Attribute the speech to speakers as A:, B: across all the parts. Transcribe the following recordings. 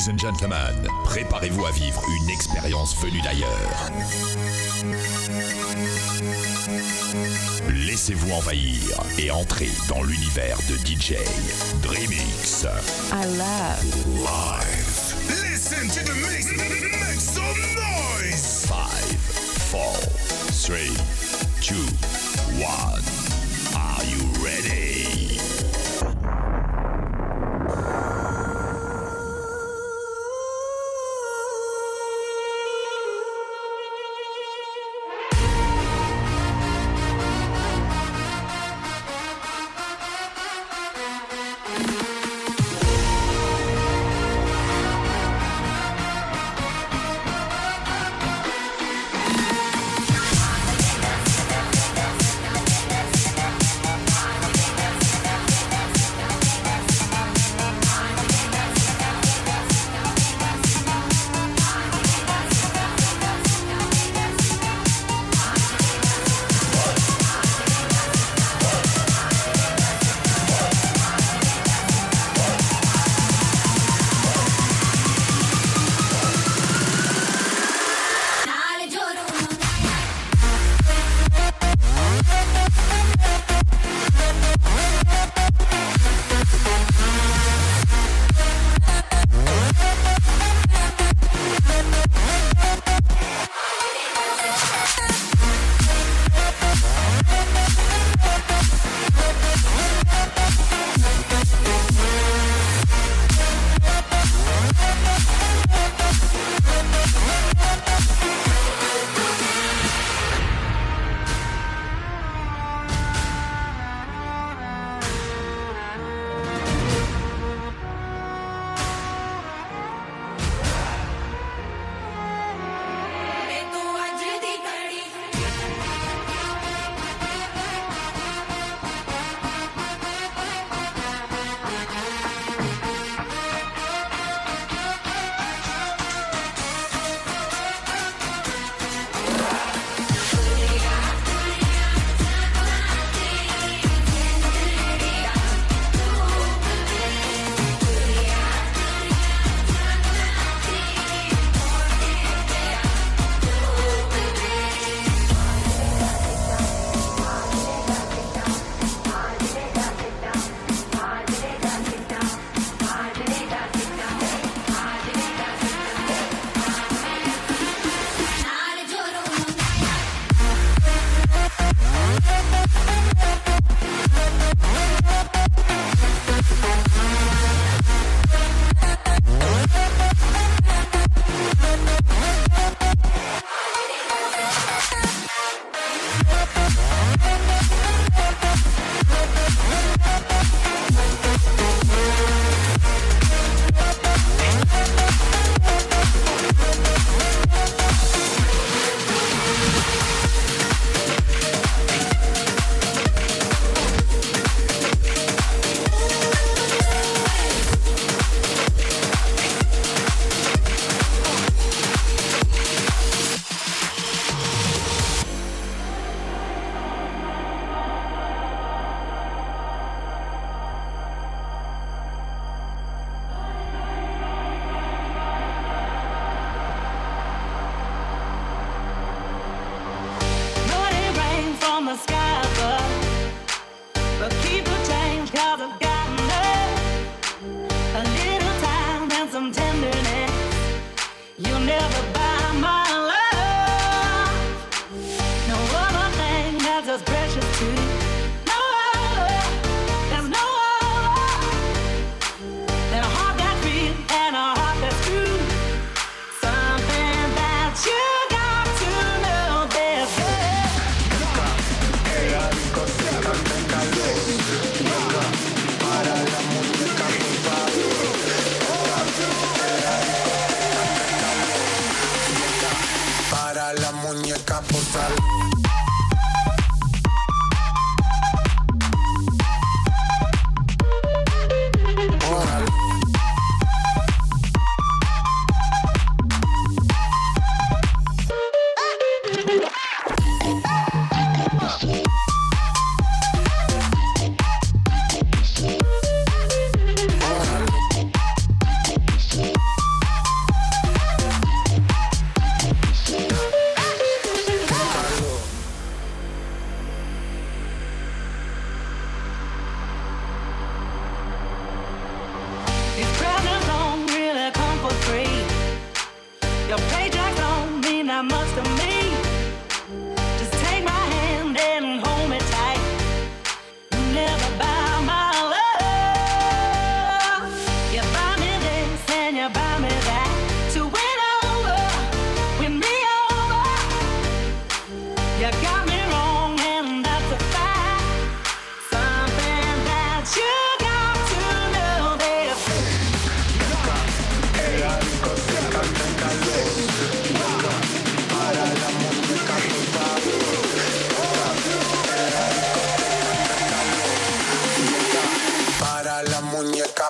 A: Ladies and gentlemen, préparez-vous à vivre une expérience venue d'ailleurs. Laissez-vous envahir et entrez dans l'univers de DJ Dreamix.
B: I love
A: Live.
C: Listen to the mix. Make some noise.
A: 5, 4, 3, 2, 1. Are you ready?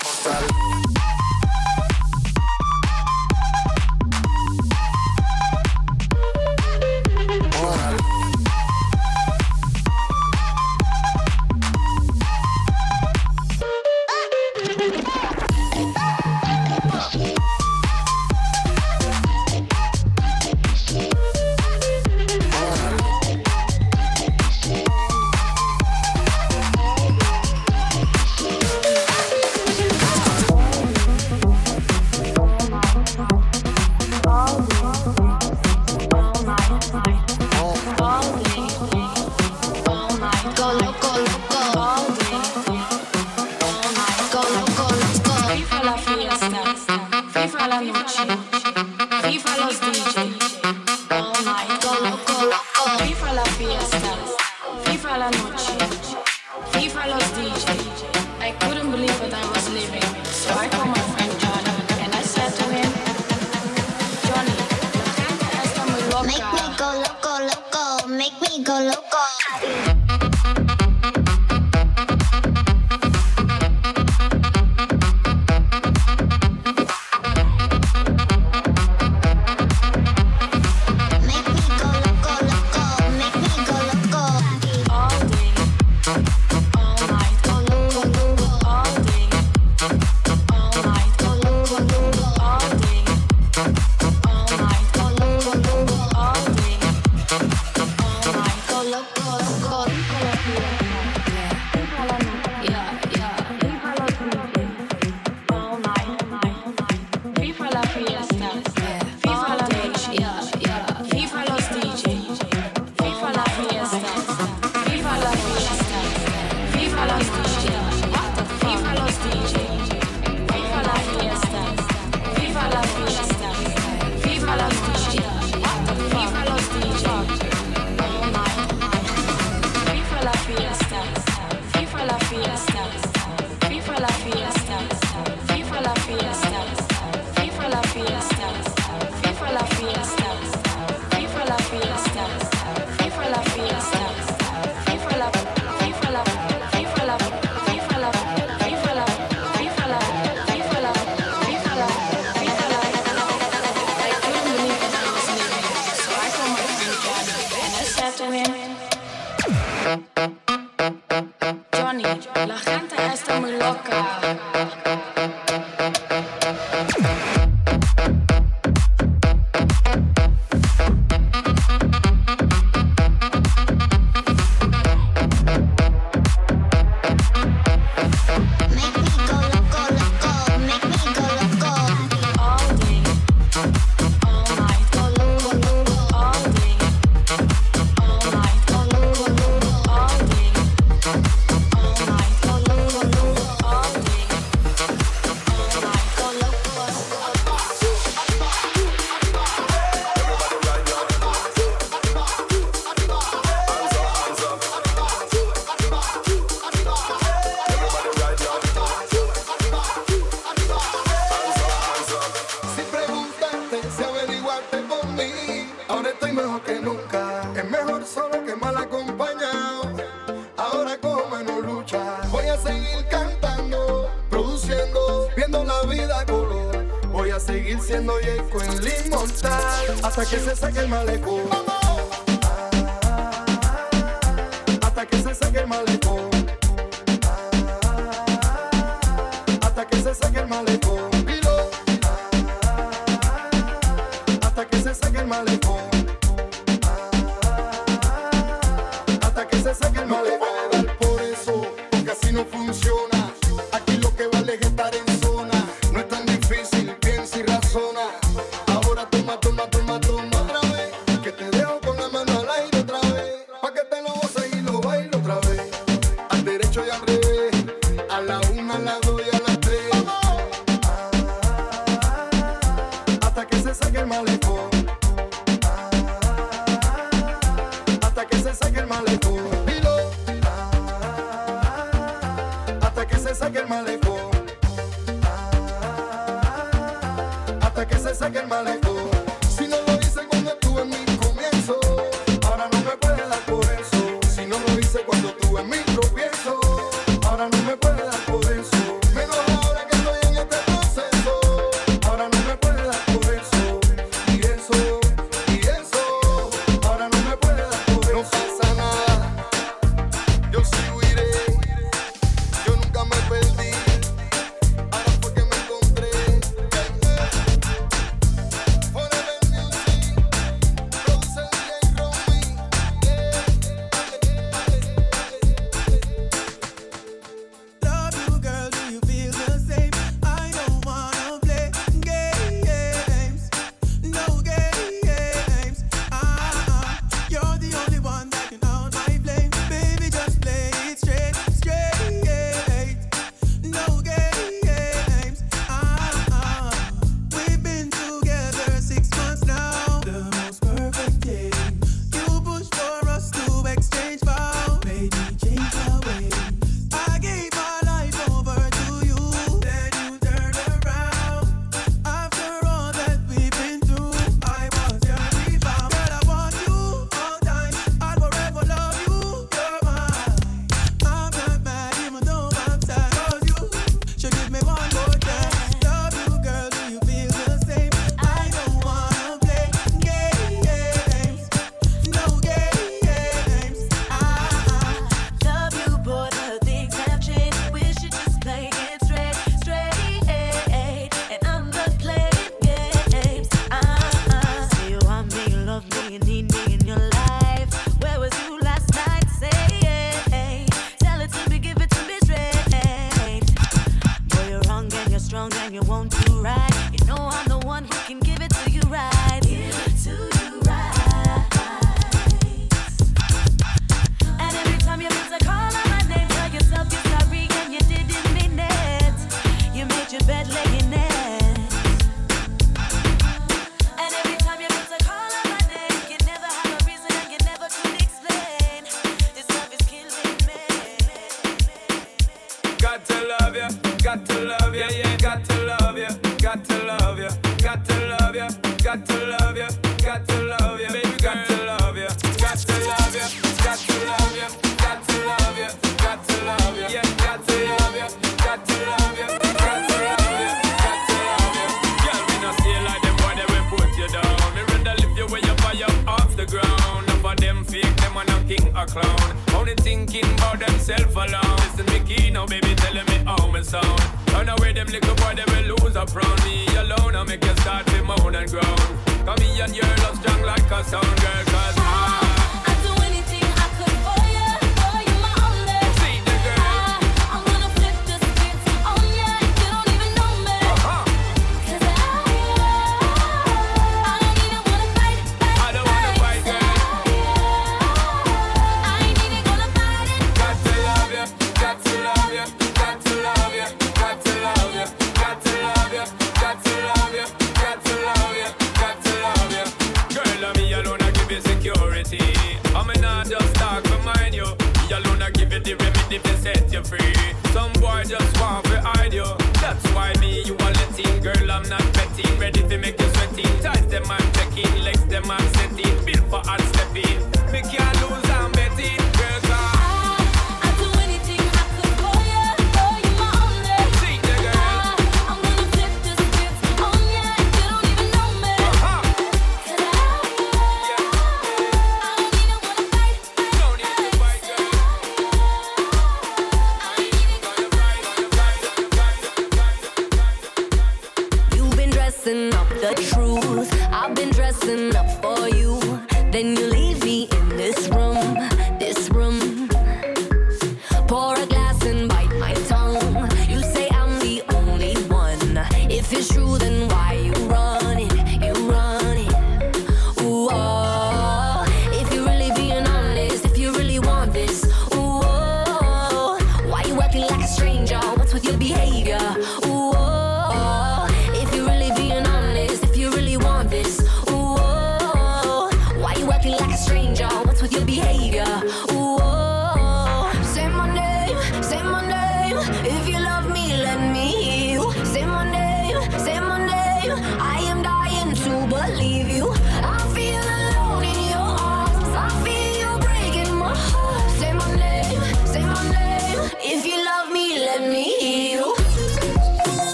D: portal. malecón.
E: Ah, ah, ah,
B: hasta que se saque el malecón.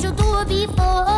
B: You do
F: before.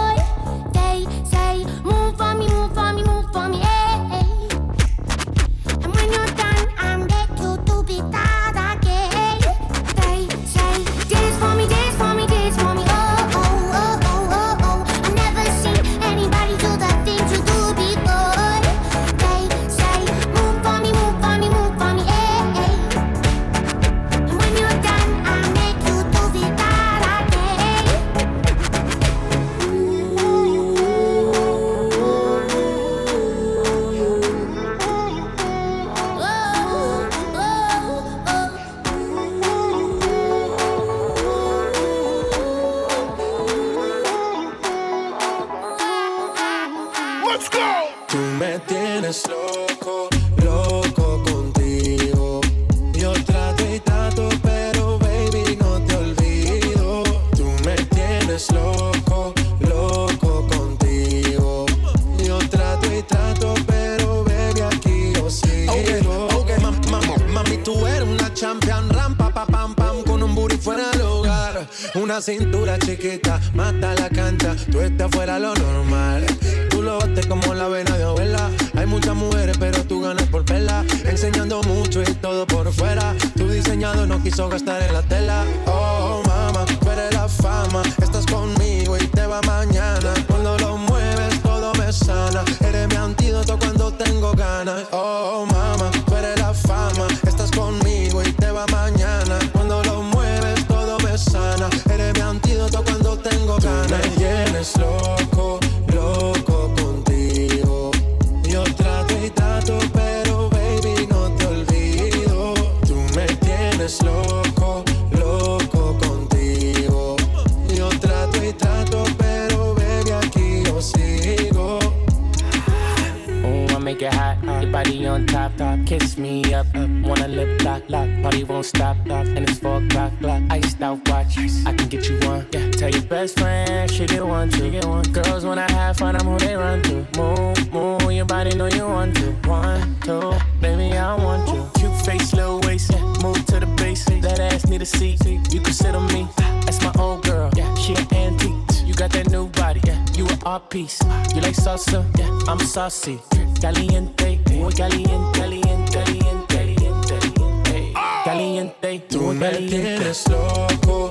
F: make it hot. Uh, your
G: body on top, top. Kiss me up, up. Wanna lip lock, lock. Party won't stop, lock. And it's four o'clock. Iced out watch. I can get you one. Yeah. Tell your best friend she get one, she get one. Girls when I have fun, I'm who they run to. Move, move. Your body know you want to. One, two, baby I want you. Cute face, little waist. Yeah. Move to the basics. That ass need a seat. You can sit on me. That's my old girl. Yeah. She an antique you got that new body, yeah. You are our piece. You like salsa, yeah. I'm saucy. Caliente, boy, caliente, caliente, caliente, caliente. Caliente,
F: tú me tienes loco.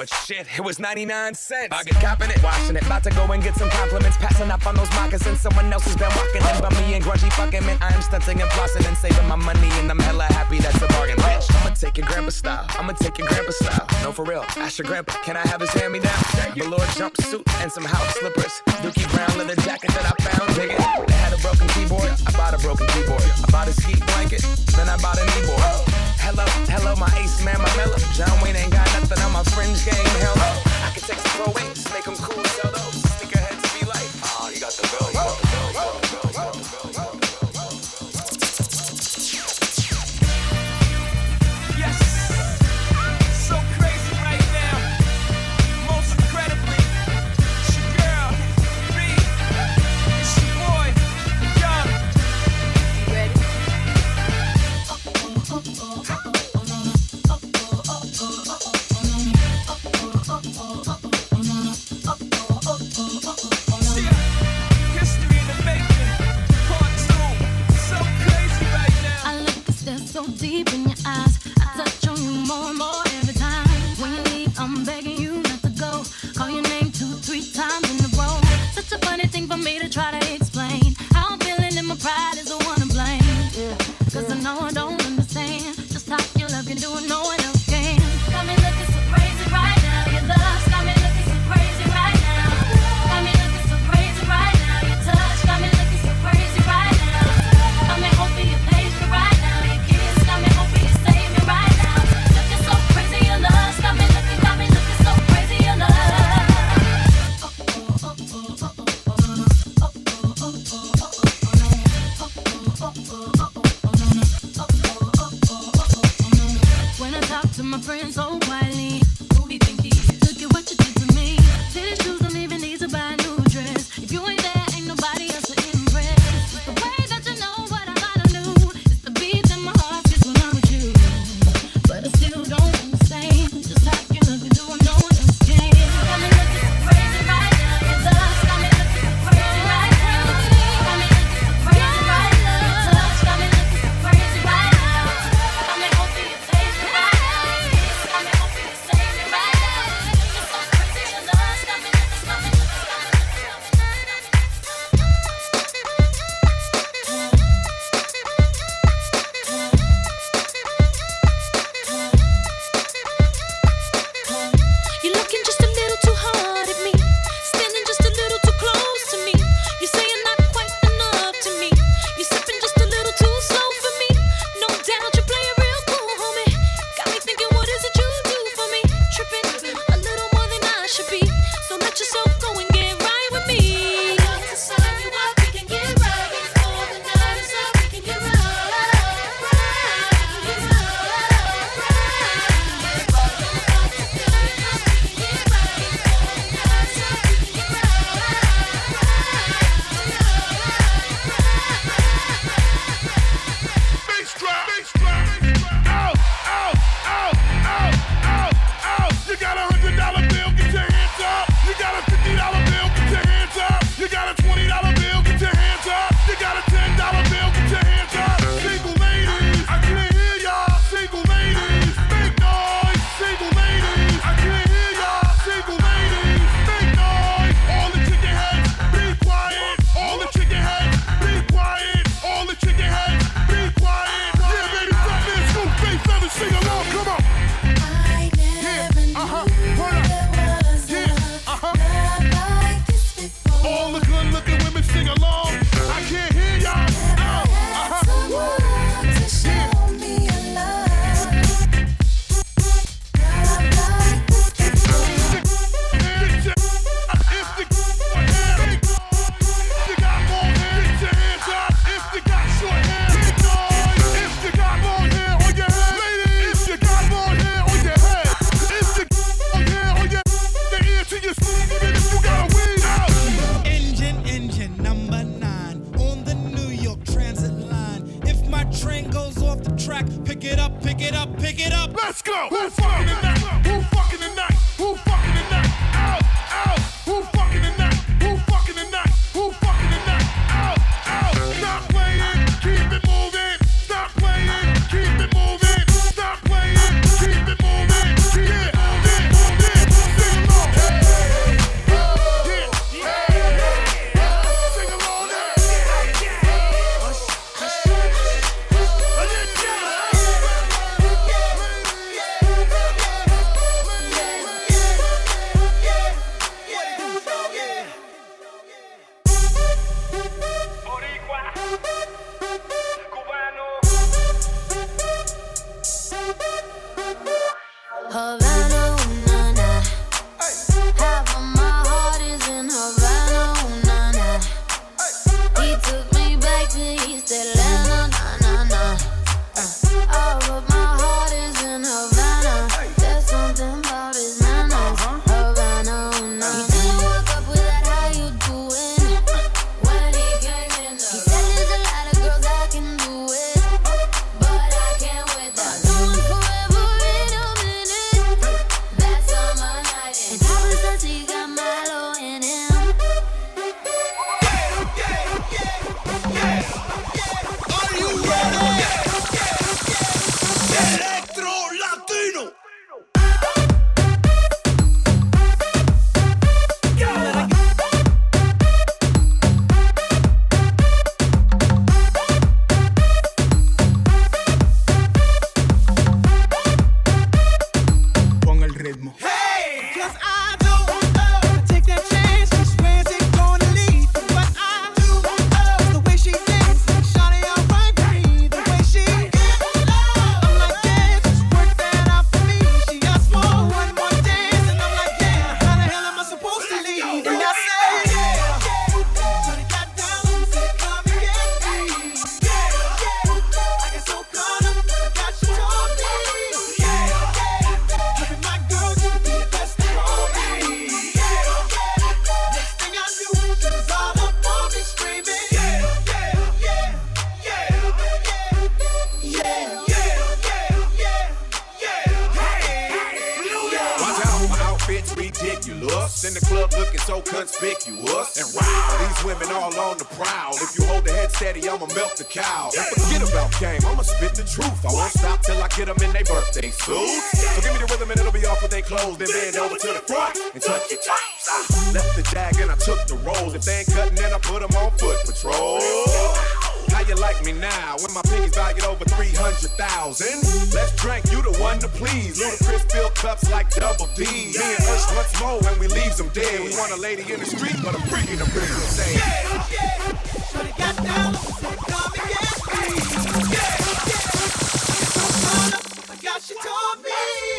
H: But shit, it was 99 cents. I get copping it, washing it. About to go and get some compliments. Passing up on those moccasins. Someone else has been walking in by me and grungy fucking man. I am stunting and flossing and saving my money. And I'm hella happy that's a bargain, bitch. I'ma take your grandpa style. I'ma take your grandpa style. No, for real. Ask your grandpa, can I have his hand me down? Velour jumpsuit and some house slippers. Dookie brown leather jacket that I found. Dig it. They had a broken keyboard. I bought a broken keyboard. I bought a ski blanket. Then I bought a kneeboard. Hello, hello, my ace man, my mellow. John Wayne ain't got nothing on my fringe game. Hell no. I can take some pro wings, make them cool, sell those.
I: To try to
J: and touch your toes. I left the jag and I took the rolls. If they ain't cutting, then I put them on foot patrol. How you like me now when my pinkies valued over 300,000? Let's drink, you the one to please. Ludacris fill cups like double D. Me and Ush once more when we leaves them dead. We want a lady in the street, but a freak in the building. Say,
E: Shorty got down, get me. Yeah, yeah. Up, I got she told me.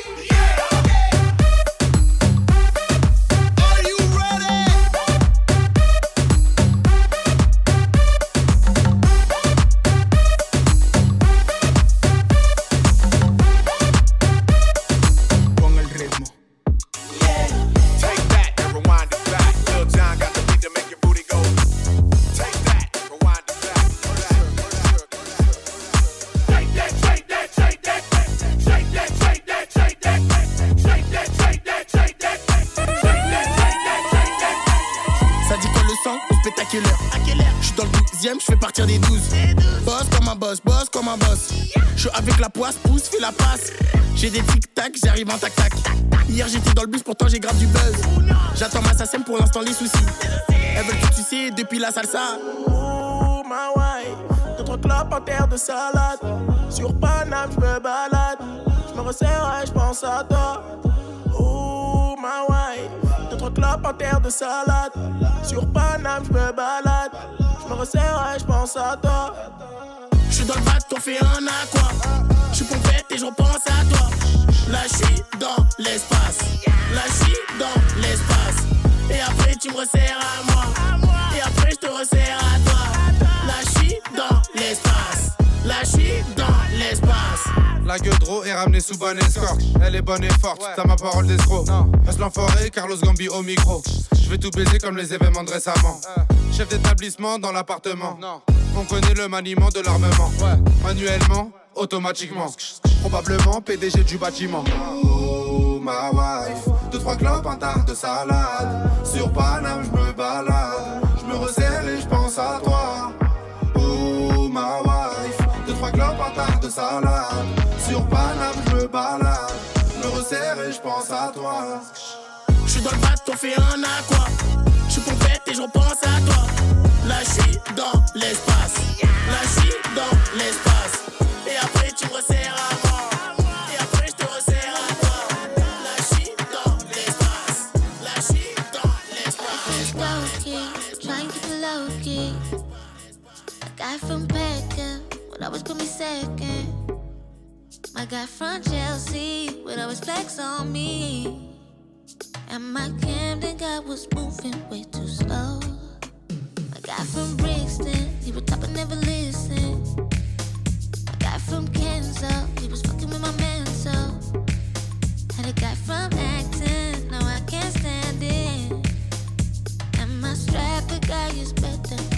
K: En tac-tac Hier j'étais dans le bus, pourtant j'ai grave du buzz. J'attends ma SACEM pour l'instant les soucis. Elles veulent tout sucer depuis la salsa. Oh ma wife Deux trois clopes en terre de salade. Sur Paname je me balade. Je me resserre et je pense à toi. Oh ma wife Deux trois clopes en terre de salade. Sur Paname je me balade. Je me resserre et je pense à toi dans le bateau, on fait un aqua. Je suis pompette et je repense à toi. Là je suis dans l'espace. Là je suis dans l'espace. Et après tu me resserres à moi. Et après je te resserre à toi. Là je suis dans l'espace. Là je suis dans l'espace.
L: La gueudreau est ramenée sous bonne escorte. Elle est bonne et forte, t'as ma parole d'escroc. Reste l'enfoiré, Carlos Gambi au micro. Je vais tout baiser comme les événements de récemment. Chef d'établissement dans l'appartement. On connaît le maniement de l'armement. Manuellement, automatiquement. Probablement PDG du bâtiment. Oh ma wife, deux trois clopes, un tas de salade. Sur Paname, je me balade. Je me resserre et je pense à toi. Oh ma wife, deux trois clopes, un tas de salade. Sur Paname, je me balade. Je me resserre et je pense à toi.
K: Je suis dans le bateau, on fait un aqua et je repense à toi. Dans l'espace. Dans l'espace. Et après tu me resserres à moi. Et après je te resserre à toi. Dans l'espace. Dans l'espace.
M: Low key, try and keep low key. A guy from Peckham would always put me second. My guy from Chelsea would always flex on me. And my Camden guy was moving way too slow. My guy from Brixton, he would top and never listen. My guy from Kenzo, he was fucking with my man so. Had a guy from Acton, no I can't stand it. And my strapper guy is better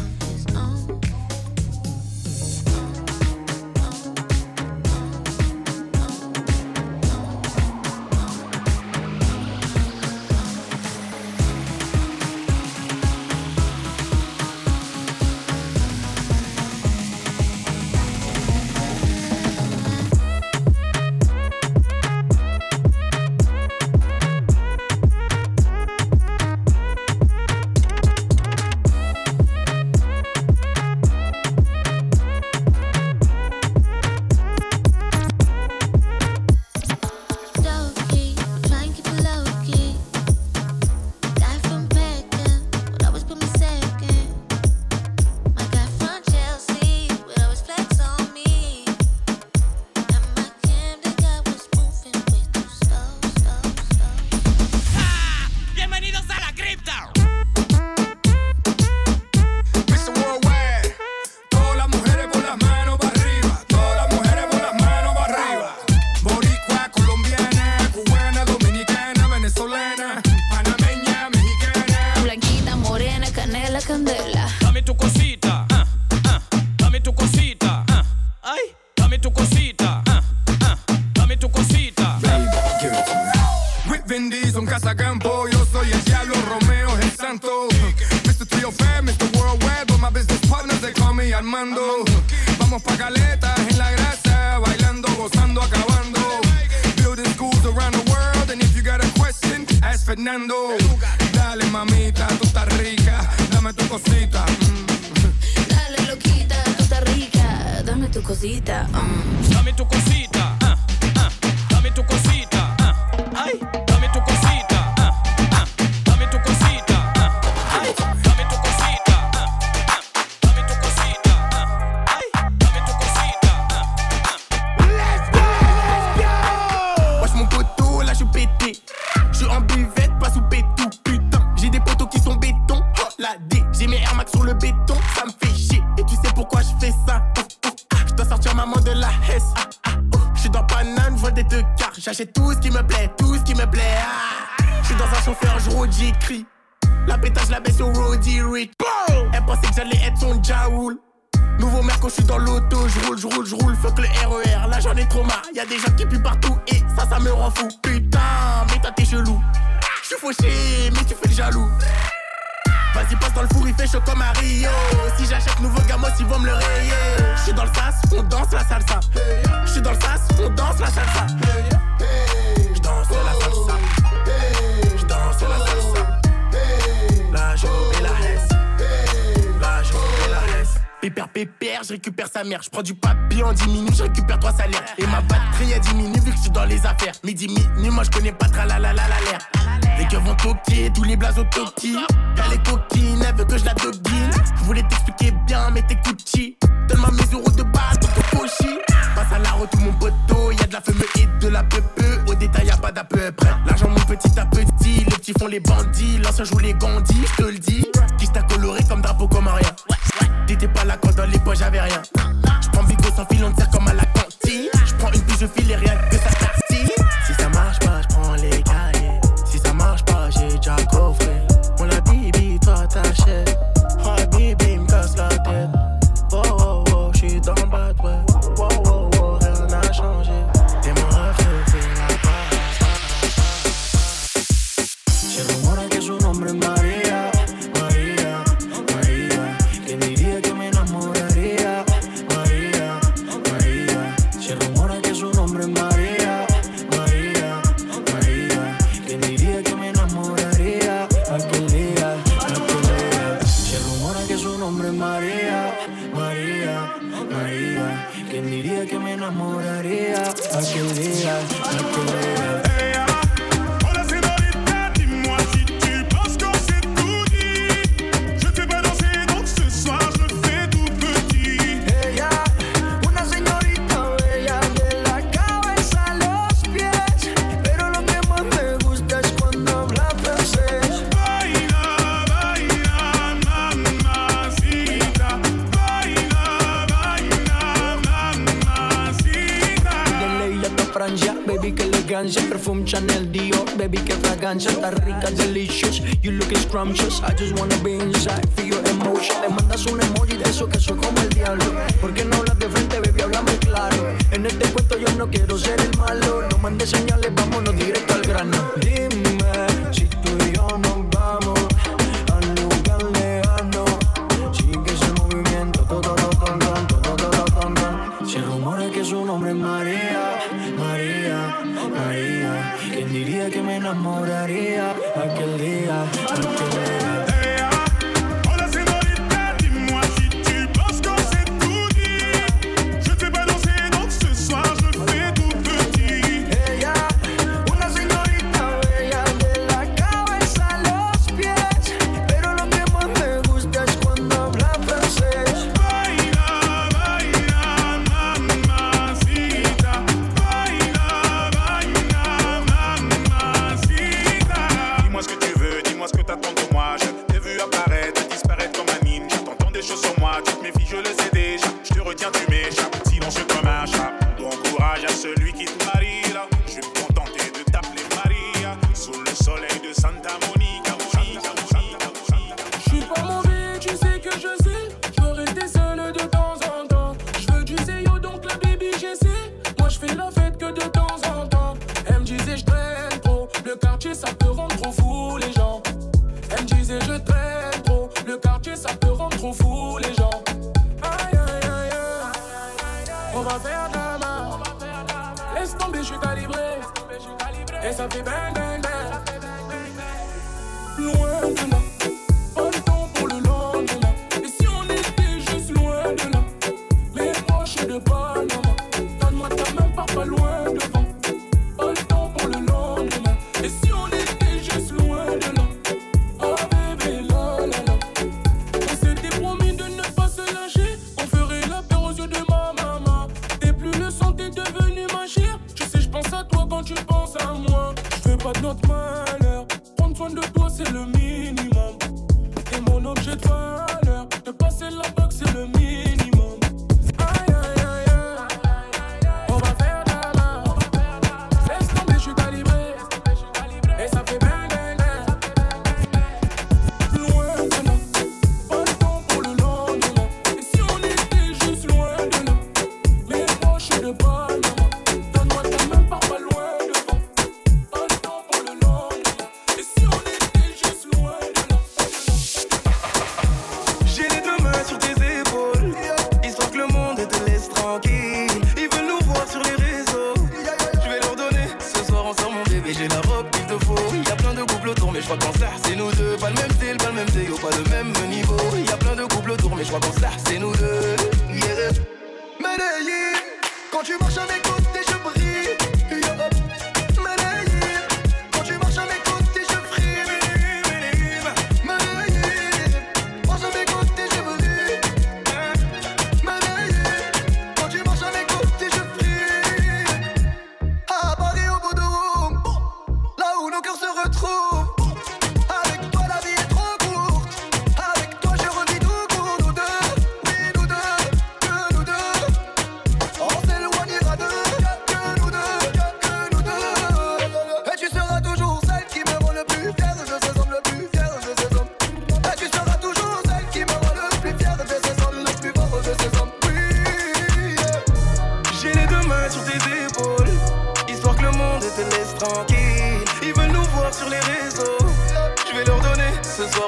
M: on
K: danse la salsa. Je suis dans le sas, on danse la salsa. Je danse la salsa. Je danse la salsa. Là je fais la hesse. Là je fais la hesse. Pépère, pépère, je récupère sa mère. Je prends du papier en 10 minutes, je récupère 3 salaires. Et ma batterie a diminué vu que je suis dans les affaires. Midi, minuit, moi je connais pas tra la la la la l'air. Les cœurs vont toquer, tous les blazes au toki. T'as les coquines, elle veut que je la dogine. Je voulais t'expliquer bien, mais t'es Gucci. Donne-moi mes euros font les bandits, l'ancien joue les Gandhi, je te le dis. Qui t'a coloré comme drapeau comme rien. T'étais pas là quand dans les poches j'avais rien. J'prends Vigo sans fil, on
F: baby, que elegancia. Perfume Chanel Dior, baby, que fragancia. Está rica, delicious, you look scrumptious. I just wanna be inside, feel your emotion. Le mandas un emoji de eso que soy como el diablo. ¿Por qué no hablas de frente, baby? Háblame claro. En este cuento yo no quiero ser el malo. No mandes señales, vámonos directo al grano. Dime daría aquel día.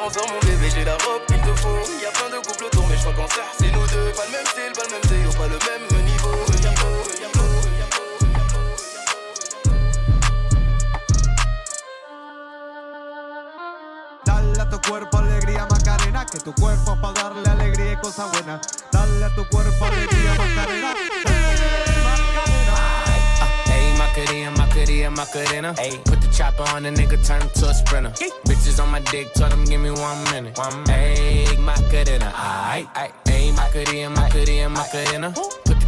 N: Sort mon bébé, j'ai la robe qu'il te faut. Y a plein de couples autour, mais je crois qu'en ça c'est nous deux. Pas le même style, pas le même déo, pas le même niveau.
O: Dale a tu cuerpo alegría Macarena, que tu cuerpo es para darle alegría y cosas buenas. Dale a tu cuerpo alegría Macarena.
G: Ayy, Macarena, Macarena, Macarena. Ayy, put the chopper on the nigga, turn him to a sprinter. Bitches on my dick, told him give me one minute. One minute. Ayy, Macarena, aight, aight. Ayy, Macarena, Macarena, Macarena. Put the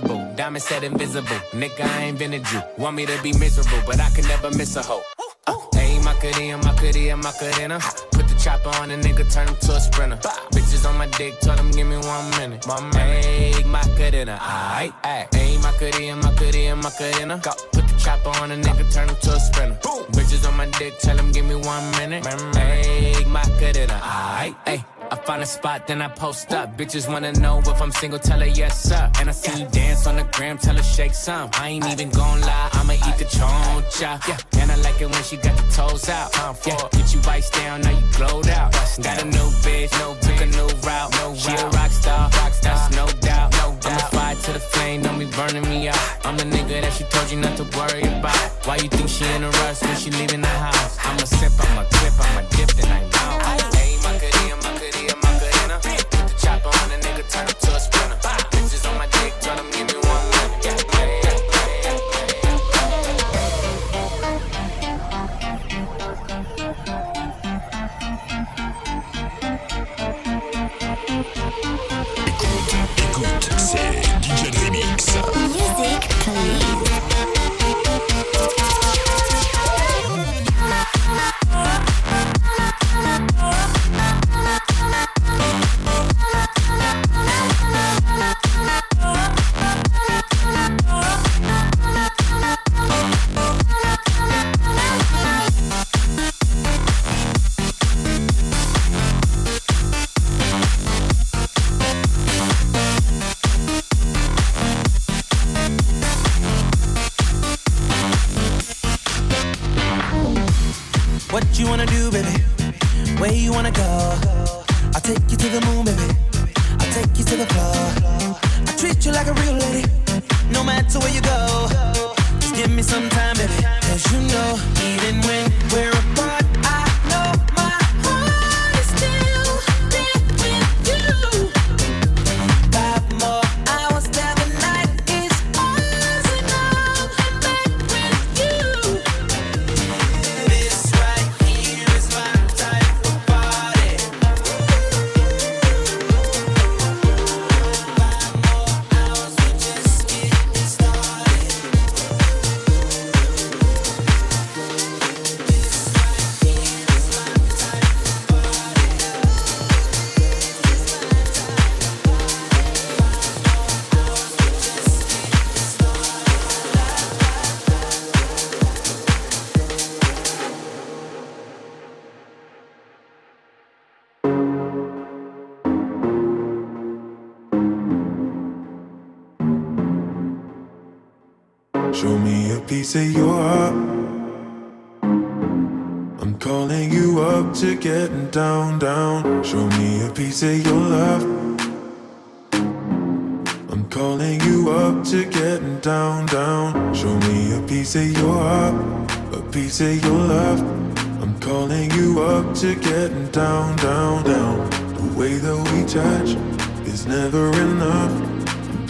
G: Diamond said invisible. Nigga, I ain't been a Jew. Want me to be miserable, but I can never miss a hoe. Uh, Ayy, Macarena, Macarena, Macarena. Put the chopper on a nigga, turn him to a sprinter. Bitches on my dick, told him give me one minute. One minute. Ayy, Macarena, aight, aight. Ayy, Macarena, Macarena, Macarena. Put the chopper on a nigga, turn him to a sprinter. Bitches on my dick, tell him give me one minute. Ayy, Macarena, aight, ayy. I find a spot, then I post up. Bitches wanna know if I'm single, tell her yes, sir. And I see you dance on the gram, tell her shake some. I ain't even gon' lie, I'ma eat the choncha. Yeah. And I like it when she got the toes out. Yeah. Get you vice down, now you glowed out. Got a new bitch, no took a new route. No she a rock star, that's no doubt. No doubt. I'm a fire to the flame, don't be burning me out. I'm the nigga that she told you not to worry about. Why you think she in a rush when she leaving the house? I'm a sip, I'm a clip, I'm a dip, then I'm out.
N: Show me a piece of your heart. I'm calling you up to getting down, down. Show me a piece of your love. I'm calling you up to getting down, down. Show me a piece of your heart, a piece of your love. I'm calling you up to getting down, down, down. The way that we touch is never enough.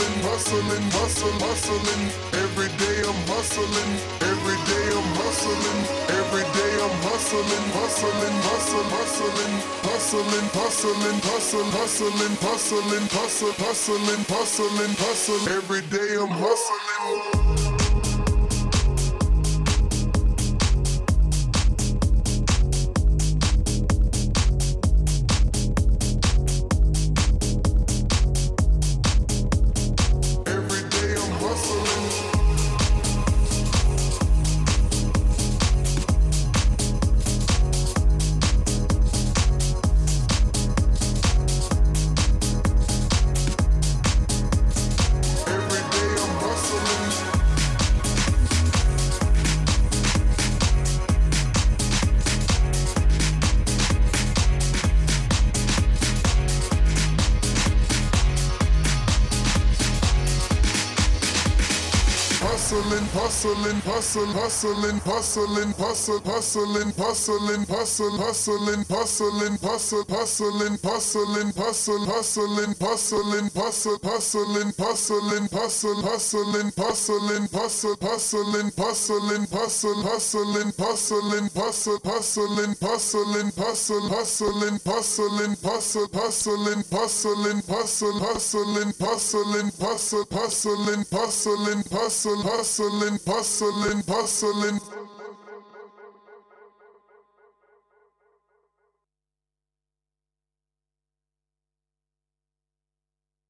C: hustling, hustling, hustling, hustling. Every day I'm hustling, every day I'm hustling, every day I'm hustling, hustling, hustling, hustling, hustling, hustling, hustling, hustling, hustling, hustling, hustling, hustling, hustling. Every day I'm hustling. Hustling, hustling, hustling, hustling, hustle, hustling, hustling, hustle, hustling, hustling, hustle, hustling, hustling, hustle, hustling, hustling, hustle, hustling, hustling, hustle, hustling, hustling, hustle, hustling, hustling, hustle, hustling, hustling, hustle, hustling, hustling, hustle, hustling, hustling, hustle, hustling, hustling, hustle, hustling, hustling, hustle, hustling, hustling, hustling, hustling, hustling, hustling.